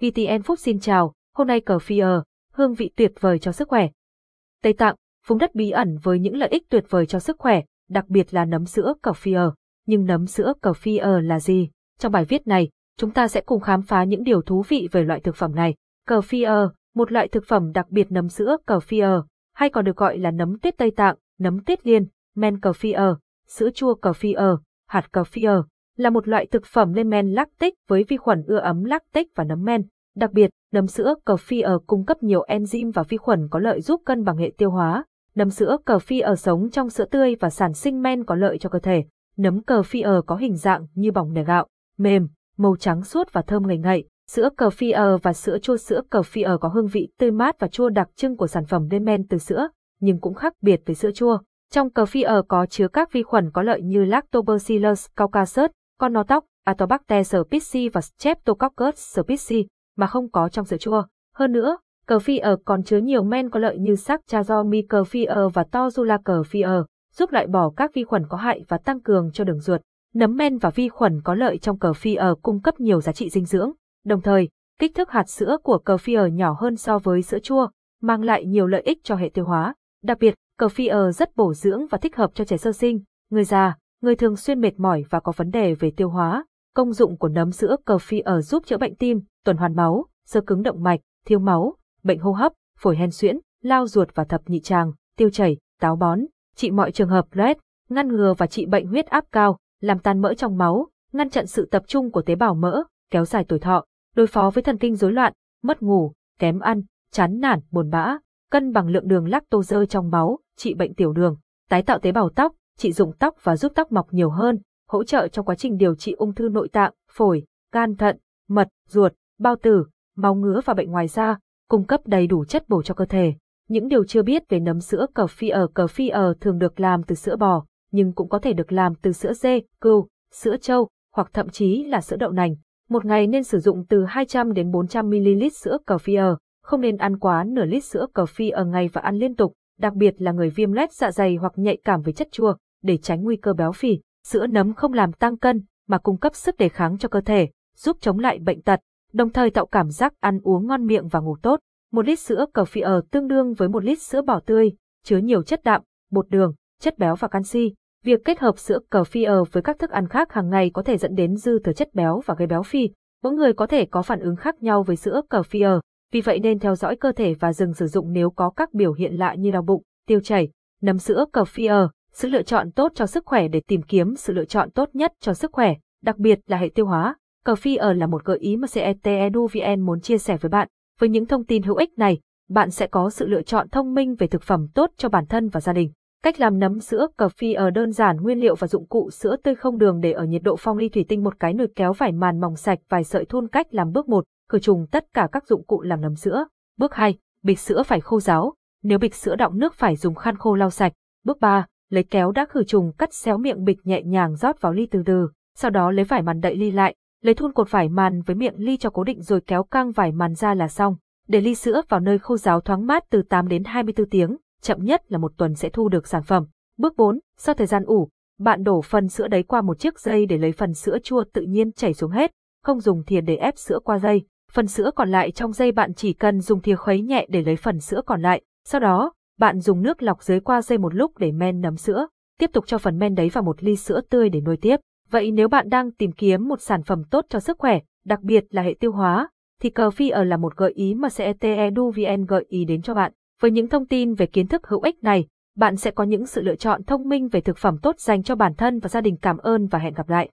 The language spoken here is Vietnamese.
VTN Food xin chào, hôm nay cờ phi ờ, hương vị tuyệt vời cho sức khỏe. Tây Tạng, vùng đất bí ẩn với những lợi ích tuyệt vời cho sức khỏe, đặc biệt là nấm sữa cờ phi ờ. Nhưng nấm sữa cờ phi ờ là gì? Trong bài viết này, chúng ta sẽ cùng khám phá những điều thú vị về loại thực phẩm này. Cờ phi ờ, một loại thực phẩm đặc biệt nấm sữa cờ phi ờ, hay còn được gọi là nấm tuyết Tây Tạng, nấm tuyết liên, men cờ phi ờ, sữa chua cờ phi ờ, hạt cờ phi ờ, là một loại thực phẩm lên men lactic với vi khuẩn ưa ấm lactic và nấm men. Đặc biệt, nấm sữa cờ phi ở cung cấp nhiều enzyme và vi khuẩn có lợi giúp cân bằng hệ tiêu hóa. Nấm sữa cờ phi ở sống trong sữa tươi và sản sinh men có lợi cho cơ thể. Nấm cờ phi ở có hình dạng như bỏng nẻ gạo, mềm, màu trắng suốt và thơm ngậy ngậy. Sữa cờ phi ở và sữa chua sữa cờ phi ở có hương vị tươi mát và chua đặc trưng của sản phẩm lên men từ sữa, nhưng cũng khác biệt với sữa chua. Trong cờ phi ở có chứa các vi khuẩn có lợi như Lactobacillus caucasus, con nó tóc, Atobacter species và Streptococcus species mà không có trong sữa chua. Hơn nữa, cờ phi ở còn chứa nhiều men có lợi như Saccharomyces cờ phi ở và Tozula cờ phi ở, giúp loại bỏ các vi khuẩn có hại và tăng cường cho đường ruột. Nấm men và vi khuẩn có lợi trong cờ phi ở cung cấp nhiều giá trị dinh dưỡng. Đồng thời, kích thước hạt sữa của cờ phi ở nhỏ hơn so với sữa chua, mang lại nhiều lợi ích cho hệ tiêu hóa. Đặc biệt, cờ phi ở rất bổ dưỡng và thích hợp cho trẻ sơ sinh, người già, người thường xuyên mệt mỏi và có vấn đề về tiêu hóa. Công dụng của nấm sữa cờ phi ở giúp chữa bệnh tim, tuần hoàn máu, sơ cứng động mạch, thiếu máu, bệnh hô hấp, phổi hen suyễn, lao ruột và thập nhị tràng, tiêu chảy, táo bón, trị mọi trường hợp loét, ngăn ngừa và trị bệnh huyết áp cao, làm tan mỡ trong máu, ngăn chặn sự tập trung của tế bào mỡ, kéo dài tuổi thọ, đối phó với thần kinh rối loạn, mất ngủ, kém ăn, chán nản, buồn bã, cân bằng lượng đường lactose trong máu, trị bệnh tiểu đường, tái tạo tế bào tóc, trị dùng tóc và giúp tóc mọc nhiều hơn, hỗ trợ trong quá trình điều trị ung thư nội tạng, phổi, gan thận, mật, ruột, bao tử, máu ngứa và bệnh ngoài da, cung cấp đầy đủ chất bổ cho cơ thể. Những điều chưa biết về nấm sữa cờ phi ở cờ phi ở thường được làm từ sữa bò, nhưng cũng có thể được làm từ sữa dê, cừu, sữa trâu, hoặc thậm chí là sữa đậu nành. Một ngày nên sử dụng từ 200 đến 400 ml sữa cờ phi ở, không nên ăn quá nửa lít sữa cờ phi ở ngày và ăn liên tục, đặc biệt là người viêm loét dạ dày hoặc nhạy cảm với chất chua, để tránh nguy cơ béo phì. Sữa nấm không làm tăng cân, mà cung cấp sức đề kháng cho cơ thể, giúp chống lại bệnh tật, đồng thời tạo cảm giác ăn uống ngon miệng và ngủ tốt. Một lít sữa cờ phi ở tương đương với một lít sữa bò tươi, chứa nhiều chất đạm, bột đường, chất béo và canxi. Việc kết hợp sữa cờ phi ở với các thức ăn khác hàng ngày có thể dẫn đến dư thừa chất béo và gây béo phì. Mỗi người có thể có phản ứng khác nhau với sữa cờ phi ở, vì vậy nên theo dõi cơ thể và dừng sử dụng nếu có các biểu hiện lạ như đau bụng, tiêu chảy. Nấm sữa cờ phi ở, sự lựa chọn tốt cho sức khỏe để tìm kiếm sự lựa chọn tốt nhất cho sức khỏe, đặc biệt là hệ tiêu hóa. Cờ phi ở là một gợi ý mà CETEDUVN muốn chia sẻ với bạn. Với những thông tin hữu ích này, bạn sẽ có sự lựa chọn thông minh về thực phẩm tốt cho bản thân và gia đình. Cách làm nấm sữa cà phi ở đơn giản nguyên liệu và dụng cụ sữa tươi không đường để ở nhiệt độ phong ly thủy tinh một cái nồi kéo vải màn mỏng sạch vài sợi thun cách làm bước 1, khử trùng tất cả các dụng cụ làm nấm sữa. Bước 2, bịch sữa phải khô ráo, nếu bịch sữa đọng nước phải dùng khăn khô lau sạch. Bước 3, lấy kéo đã khử trùng cắt xéo miệng bịch nhẹ nhàng rót vào ly từ từ, sau đó lấy vải màn đậy ly lại, lấy thun cột vải màn với miệng ly cho cố định rồi kéo căng vải màn ra là xong. Để ly sữa vào nơi khô ráo thoáng mát từ 8 đến 24 tiếng, chậm nhất là một tuần sẽ thu được sản phẩm. Bước 4, sau thời gian ủ, bạn đổ phần sữa đấy qua một chiếc dây để lấy phần sữa chua tự nhiên chảy xuống hết, không dùng thìa để ép sữa qua dây. Phần sữa còn lại trong dây bạn chỉ cần dùng thìa khuấy nhẹ để lấy phần sữa còn lại. Sau đó, bạn dùng nước lọc dưới qua dây một lúc để men nấm sữa. Tiếp tục cho phần men đấy vào một ly sữa tươi để nuôi tiếp. Vậy nếu bạn đang tìm kiếm một sản phẩm tốt cho sức khỏe, đặc biệt là hệ tiêu hóa, thì cờ phi ở là một gợi ý mà CETEDUVN gợi ý đến cho bạn. Với những thông tin về kiến thức hữu ích này, bạn sẽ có những sự lựa chọn thông minh về thực phẩm tốt dành cho bản thân và gia đình. Cảm ơn và hẹn gặp lại.